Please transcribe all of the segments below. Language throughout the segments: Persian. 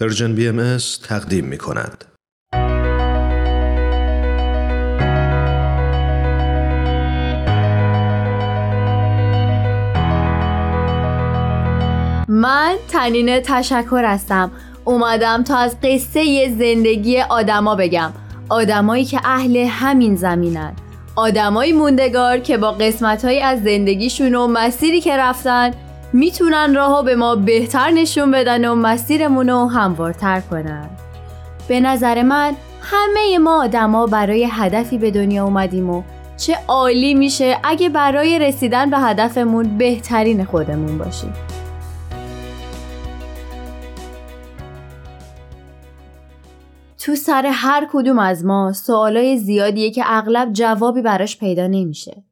پرژن بی ام تقدیم می کند. من تنین تشکر هستم. اومدم تا از قصه زندگی آدما بگم. آدمایی که اهل همین زمینن. آدمایی موندگار که با قسمتهایی از زندگیشون و مسیری که رفتن می‌تونن راهو به ما بهتر نشون بدن و مسیرمون رو هموارتر کنن به نظر من همه ما آدما برای هدفی به دنیا اومدیم و چه عالی میشه اگه برای رسیدن به هدفمون بهترین خودمون باشیم تو سر هر کدوم از ما سوالای زیادیه که اغلب جوابی براش پیدا نمیشه.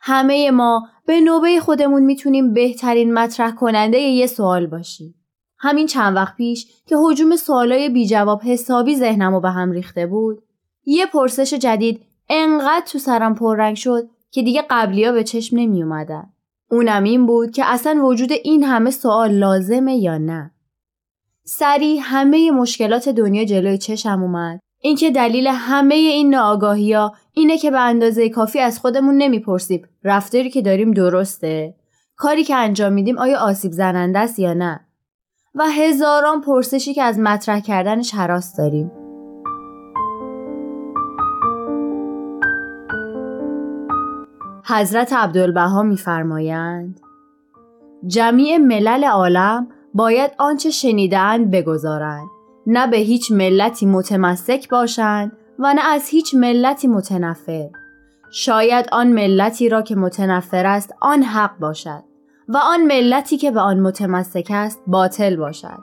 همه ما به نوبه خودمون می‌تونیم بهترین مطرح کننده یه سوال باشیم. همین چند وقت پیش که حجوم سوالای بی جواب حسابی ذهنمو به هم ریخته بود، یه پرسش جدید انقدر تو سرم پررنگ شد که دیگه قبلیا به چشم نمی اومدن. اونم این بود که اصلا وجود این همه سوال لازمه یا نه. سریع همه مشکلات دنیا جلوی چشم اومد اینکه دلیل همه این ناآگاهی ها اینه که به اندازه کافی از خودمون نمی‌پرسیم. رفتاری که داریم درسته؟ کاری که انجام میدیم آیا آسیب زننده است یا نه؟ و هزاران پرسشی که از مطرح کردنش حراس داریم. حضرت عبدالبها میفرمایند جمیع ملل عالم باید آنچه شنیدند بگذارند. نه به هیچ ملتی متمسک باشند و نه از هیچ ملتی متنفر. شاید آن ملتی را که متنفر است آن حق باشد و آن ملتی که به آن متمسک است باطل باشد.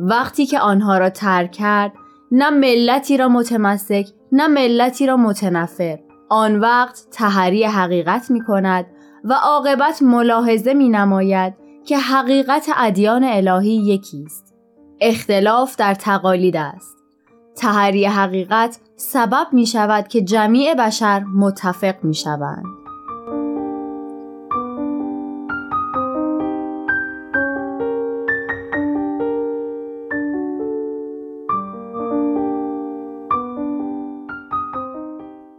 وقتی که آنها را ترک کرد نه ملتی را متمسک نه ملتی را متنفر. آن وقت تحری حقیقت می کند و عاقبت ملاحظه می نماید که حقیقت ادیان الهی یکی است. اختلاف در تقالید است. تحری حقیقت سبب می شود که جمیع بشر متفق می شوند.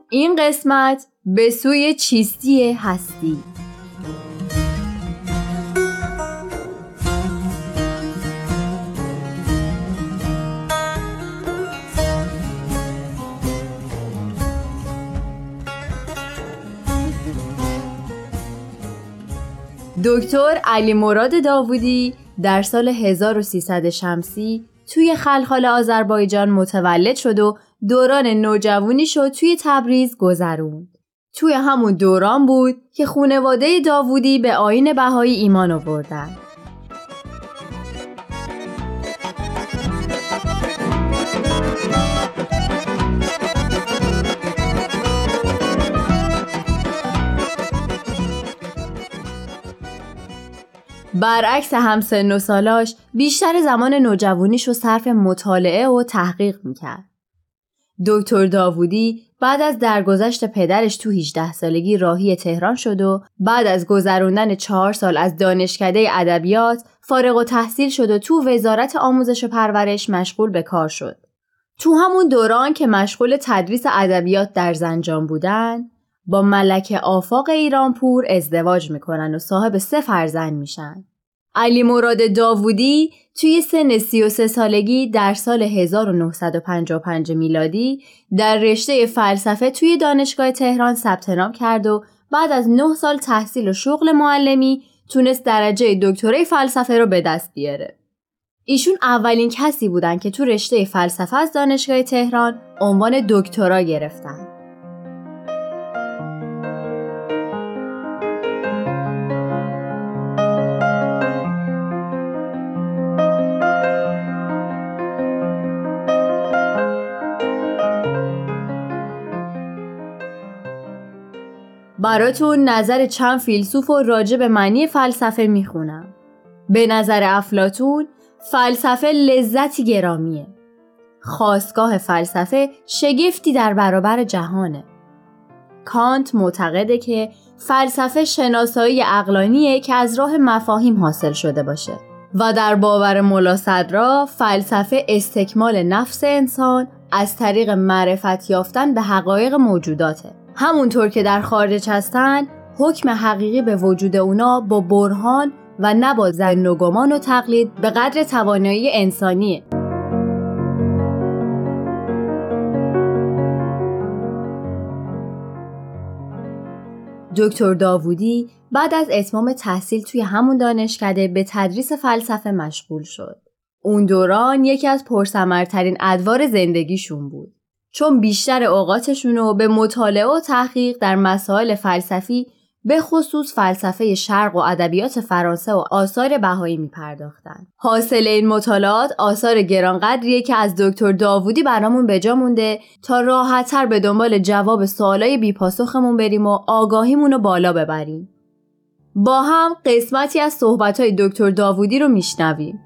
این قسمت به سوی چیستی هستی دکتر علی مراد داوودی در سال 1300 شمسی توی خلخال آذربایجان متولد شد و دوران نوجوانی شد توی تبریز گذروند. توی همون دوران بود که خونواده داوودی به آین بهایی ایمان آوردند. برعکس همسن و سالاش بیشتر زمان نوجوانیش رو صرف مطالعه و تحقیق می‌کرد. دکتر داوودی بعد از درگذشت پدرش تو 18 سالگی راهی تهران شد و بعد از گذروندن چهار سال از دانشکده ادبیات فارغ و تحصیل شد و تو وزارت آموزش و پرورش مشغول به کار شد. تو همون دوران که مشغول تدریس ادبیات در زنجان بودن با ملک آفاق ایرانپور ازدواج می‌کنن و صاحب سه فرزند میشن. علی مراد داوودی توی سن 33 سالگی در سال 1955 میلادی در رشته فلسفه توی دانشگاه تهران ثبت نام کرد و بعد از 9 سال تحصیل و شغل معلمی تونست درجه دکترای فلسفه رو به دست بیاره. ایشون اولین کسی بودن که تو رشته فلسفه از دانشگاه تهران عنوان دکترا گرفتن. براتون نظر چند فیلسوف و راجع به معنی فلسفه می‌خونم. به نظر افلاتون فلسفه لذتی گرامیه. خواستگاه فلسفه شگفتی در برابر جهانه. کانت معتقده که فلسفه شناسایی اقلانیه که از راه مفاهیم حاصل شده باشه و در باور ملا صدرا فلسفه استکمال نفس انسان از طریق معرفت یافتن به حقایق موجوداته همونطور که در خارج هستن حکم حقیقی به وجود اونا با برهان و نه با زن و گمان و تقلید به قدر توانایی انسانیه دکتر داوودی بعد از اتمام تحصیل توی همون دانشکده به تدریس فلسفه مشغول شد. اون دوران یکی از پرسمرترین ادوار زندگیشون بود. چون بیشتر اوقاتشون رو به مطالعه و تحقیق در مسائل فلسفی به خصوص فلسفه شرق و ادبیات فرانسه و آثار بهایی می پرداختن. حاصل این مطالعات آثار گرانقدریه که از دکتر داوودی برامون بجا مونده تا راحتتر به دنبال جواب سوالای بیپاسخمون بریم و آگاهیمون رو بالا ببریم. با هم قسمتی از صحبتهای دکتر داوودی رو میشنویم.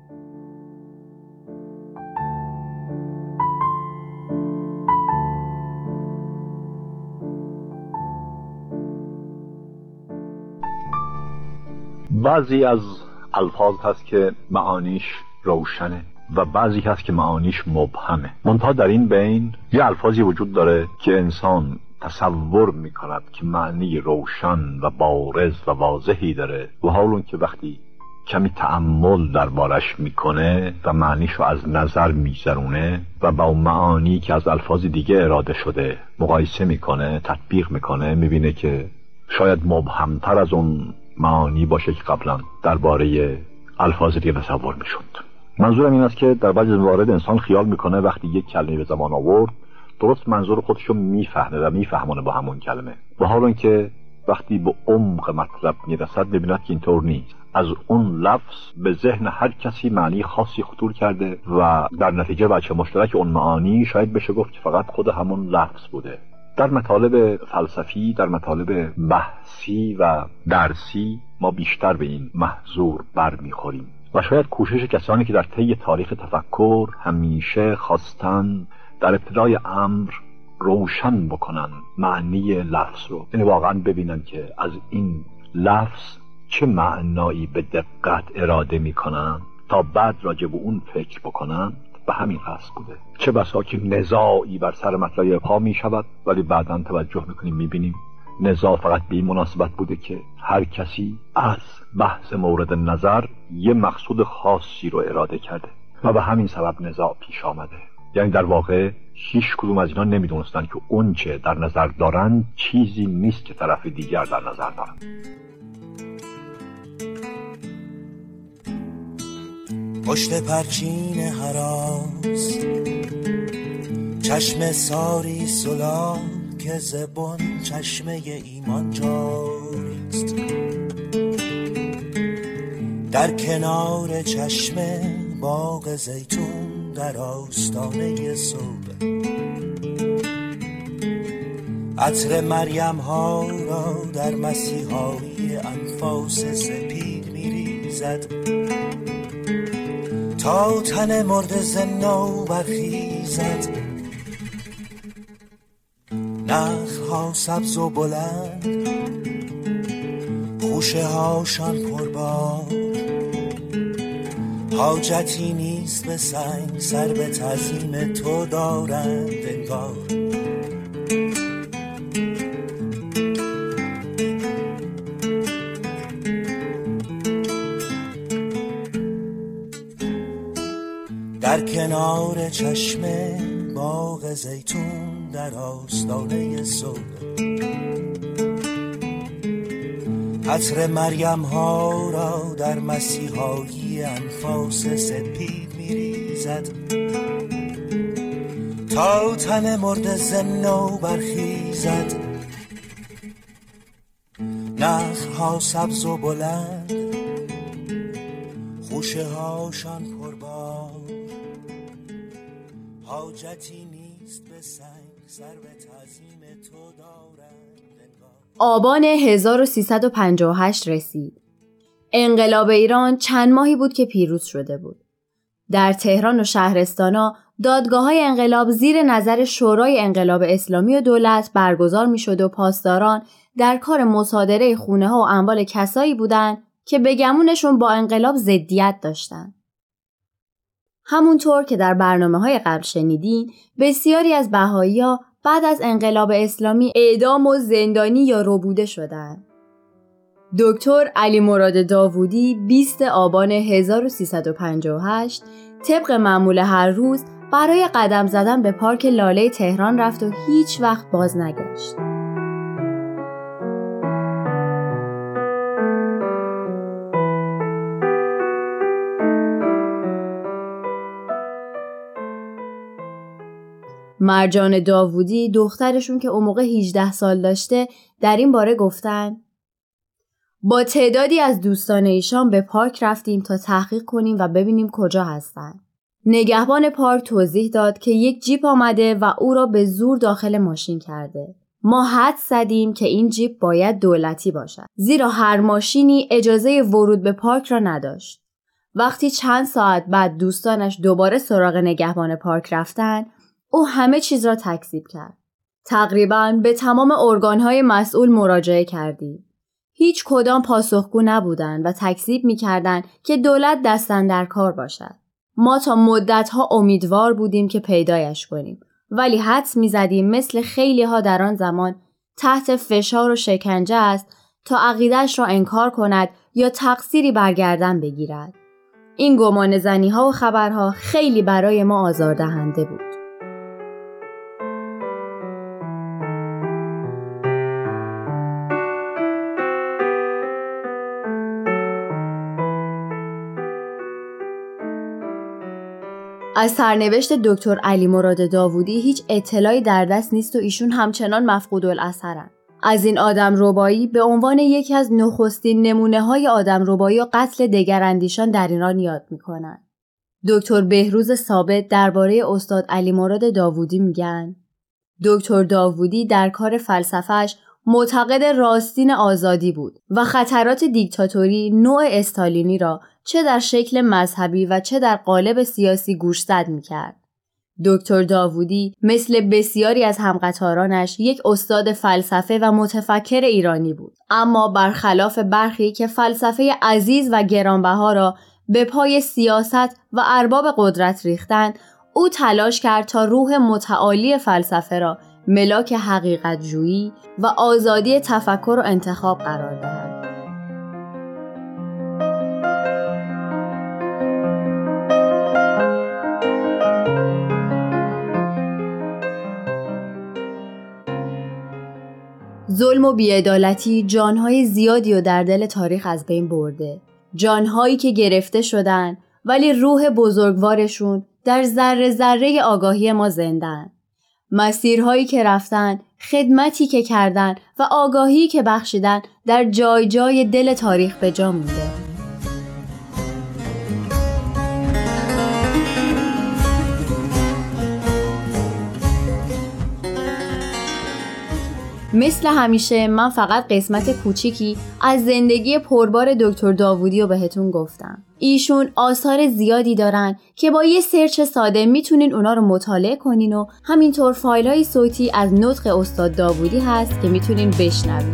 بعضی از الفاظ هست که معانیش روشنه و بعضی هست که معانیش مبهمه. منتها در این بین یه الفاظی وجود داره که انسان تصور می‌کند که معنی روشن و بارز و واضحی داره و حال که وقتی کمی تعمل دربارش می‌کنه و معنیش رو از نظر میگذرونه و با معانی که از الفاظ دیگه اراده شده مقایسه می‌کنه تطبیق می‌کنه می‌بینه که شاید مبهمتر از اون معانی باشه که قبلا درباره الفاظ دیگه تصور می‌شد. منظورم این است که در بعضی موارد انسان خیال می‌کنه وقتی یک کلمه به زبان آورد درست منظور خودشو می‌فهمه و میفهمونه با همون کلمه. و حال که وقتی به عمق مطلب می‌رسد ببیند که اینطور نیست. از اون لفظ به ذهن هر کسی معنی خاصی خطور کرده و در نتیجه بچه مشترک اون معانی شاید بشه گفت فقط خود همون لفظ بوده. در مطالب فلسفی در مطالب بحثی و درسی ما بیشتر به این محضور برمیخوریم و شاید کوشش کسانی که در طی تاریخ تفکر همیشه خواستن در ابتدای امر روشن بکنن معنی لفظ رو. یعنی واقعا ببینن که از این لفظ چه معنایی به دقت اراده می‌کنن تا بعد راجع به اون فکر بکنن. به همین قصد بوده. چه بسا که نزاعی بر سر مطلع پا می شود ولی بعدا توجه می‌کنیم می‌بینیم نزاع فقط به این مناسبت بوده که هر کسی از بحث مورد نظر یه مقصود خاصی رو اراده کرده و به همین سبب نزاع پیش آمده. یعنی در واقع هیچ کدوم از اینا نمی‌دونستن که اون چه در نظر دارن چیزی نیست که طرف دیگر در نظر دارن. پشت پرچین حراس. چشم ساری سلا که زبون چشمه ایمان جاریست در کنار چشمه باغ زیتون در آستانه صبح. عطر مریم ها را در مسیحایی انفاس سپید میریزد. تا تن مرد زنو برخیزد. نخل ها سبز و بلند خوشه هاشان پربار. حاجتی نیست به سنگ سر به تزیم تو دارند انگار. در کنار چشمه باغ زیتون در آستانه صبح. عطر مریم ها را در مسیحایی انفاس سپید میریزد. تا تن مرد زنو برخیزد. نخل ها سبز و بلند. خوشه هاشان حاجتی نیست به سنگ سر تو دارند آبان 1358 رسید. انقلاب ایران چند ماهی بود که پیروز شده بود. در تهران و شهرستانا دادگاه های انقلاب زیر نظر شورای انقلاب اسلامی و دولت برگزار می شد و پاسداران در کار مصادره خونه ها و اموال کسایی بودند که به گمونشون با انقلاب زدیت داشتن. همونطور که در برنامه های قبل شنیدین بسیاری از بهایی بعد از انقلاب اسلامی اعدام و زندانی یا ربوده شدند. دکتر علی مراد داوودی 20 آبان 1358 طبق معمول هر روز برای قدم زدن به پارک لاله تهران رفت و هیچ وقت باز نگشت. مرجان داوودی دخترشون که اون موقع 18 سال داشته در این باره گفتن با تعدادی از دوستان ایشان به پارک رفتیم تا تحقیق کنیم و ببینیم کجا هستن. نگهبان پارک توضیح داد که یک جیپ آمده و او را به زور داخل ماشین کرده. ما حد زدیم که این جیپ باید دولتی باشد زیرا هر ماشینی اجازه ورود به پارک را نداشت. وقتی چند ساعت بعد دوستانش دوباره سراغ نگهبان پارک رفتن او همه چیز را تکذیب کرد. تقریبا به تمام ارگانهای مسئول مراجعه کردیم. هیچ کدام پاسخگو نبودند و تکذیب می‌کردند که دولت دستن در کار باشد. ما تا مدتها امیدوار بودیم که پیدایش کنیم ولی حدس می‌زدیم مثل خیلی ها در آن زمان تحت فشار و شکنجه است تا عقیدش را انکار کند یا تقصیری برگردن بگیرد. این گمان زنی ها و خبرها خیلی برای ما آزاردهنده بود. از سرنوشت دکتر علی مراد داوودی هیچ اطلاعی در دست نیست و ایشون همچنان مفقود الاثرن. از این آدم ربایی به عنوان یکی از نخستین نمونه های آدم ربایی و قتل دگراندیشان در ایران یاد می‌کنن. دکتر بهروز ثابت درباره استاد علی مراد داوودی میگن دکتر داوودی در کار فلسفهش معتقد راستین آزادی بود و خطرات دیکتاتوری نوع استالینی را چه در شکل مذهبی و چه در قالب سیاسی گوشزد می‌کرد. دکتر داوودی مثل بسیاری از همقطارانش یک استاد فلسفه و متفکر ایرانی بود اما برخلاف برخی که فلسفه عزیز و گرانبها را به پای سیاست و ارباب قدرت ریختند او تلاش کرد تا روح متعالی فلسفه را ملاک حقیقت جویی و آزادی تفکر و انتخاب قرار دهد. ظلم و بیعدالتی جانهای زیادی و در دل تاریخ از بین برده. جانهایی که گرفته شدن ولی روح بزرگوارشون در ذره ذره آگاهی ما زندن. مسیرهایی که رفتن، خدمتی که کردن و آگاهی که بخشیدن در جای جای دل تاریخ به جا مونده. مثل همیشه من فقط قسمت کوچیکی از زندگی پربار دکتر داوودی رو بهتون گفتم. ایشون آثار زیادی دارن که با یه سرچ ساده می‌تونین اونا رو مطالعه کنین و همینطور فایل های صوتی از نطق استاد داوودی هست که می‌تونین بشنوین.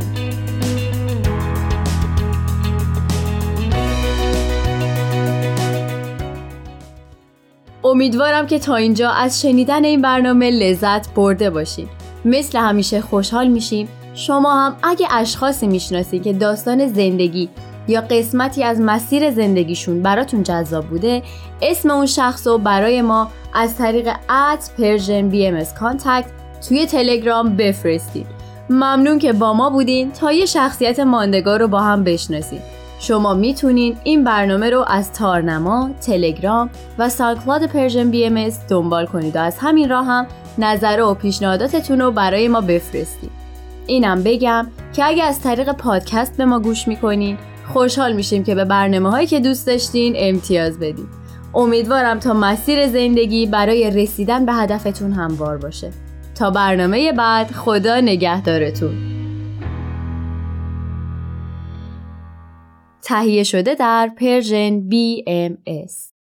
امیدوارم که تا اینجا از شنیدن این برنامه لذت برده باشین. مثل همیشه خوشحال میشیم. شما هم اگه اشخاصی می‌شناسید که داستان زندگی یا قسمتی از مسیر زندگیشون براتون جذاب بوده اسم اون شخص رو برای ما از طریق at Persian BM contact توی تلگرام بفرستید. ممنون که با ما بودین تا یه شخصیت ماندگار رو با هم بشناسید. شما می‌تونین این برنامه رو از تارنما، تلگرام و SoundCloud Persian BM دنبال کنید و از همین راه هم نظر و پیشنهاداتتون رو برای ما بفرستید. اینم بگم که اگه از طریق پادکست به ما گوش می‌کنین خوشحال میشیم که به برنامه هایی که دوست داشتین امتیاز بدید. امیدوارم تا مسیر زندگی برای رسیدن به هدفتون هموار باشه. تا برنامه بعد خدا نگهدارتون. تهیه شده در پرژن BMS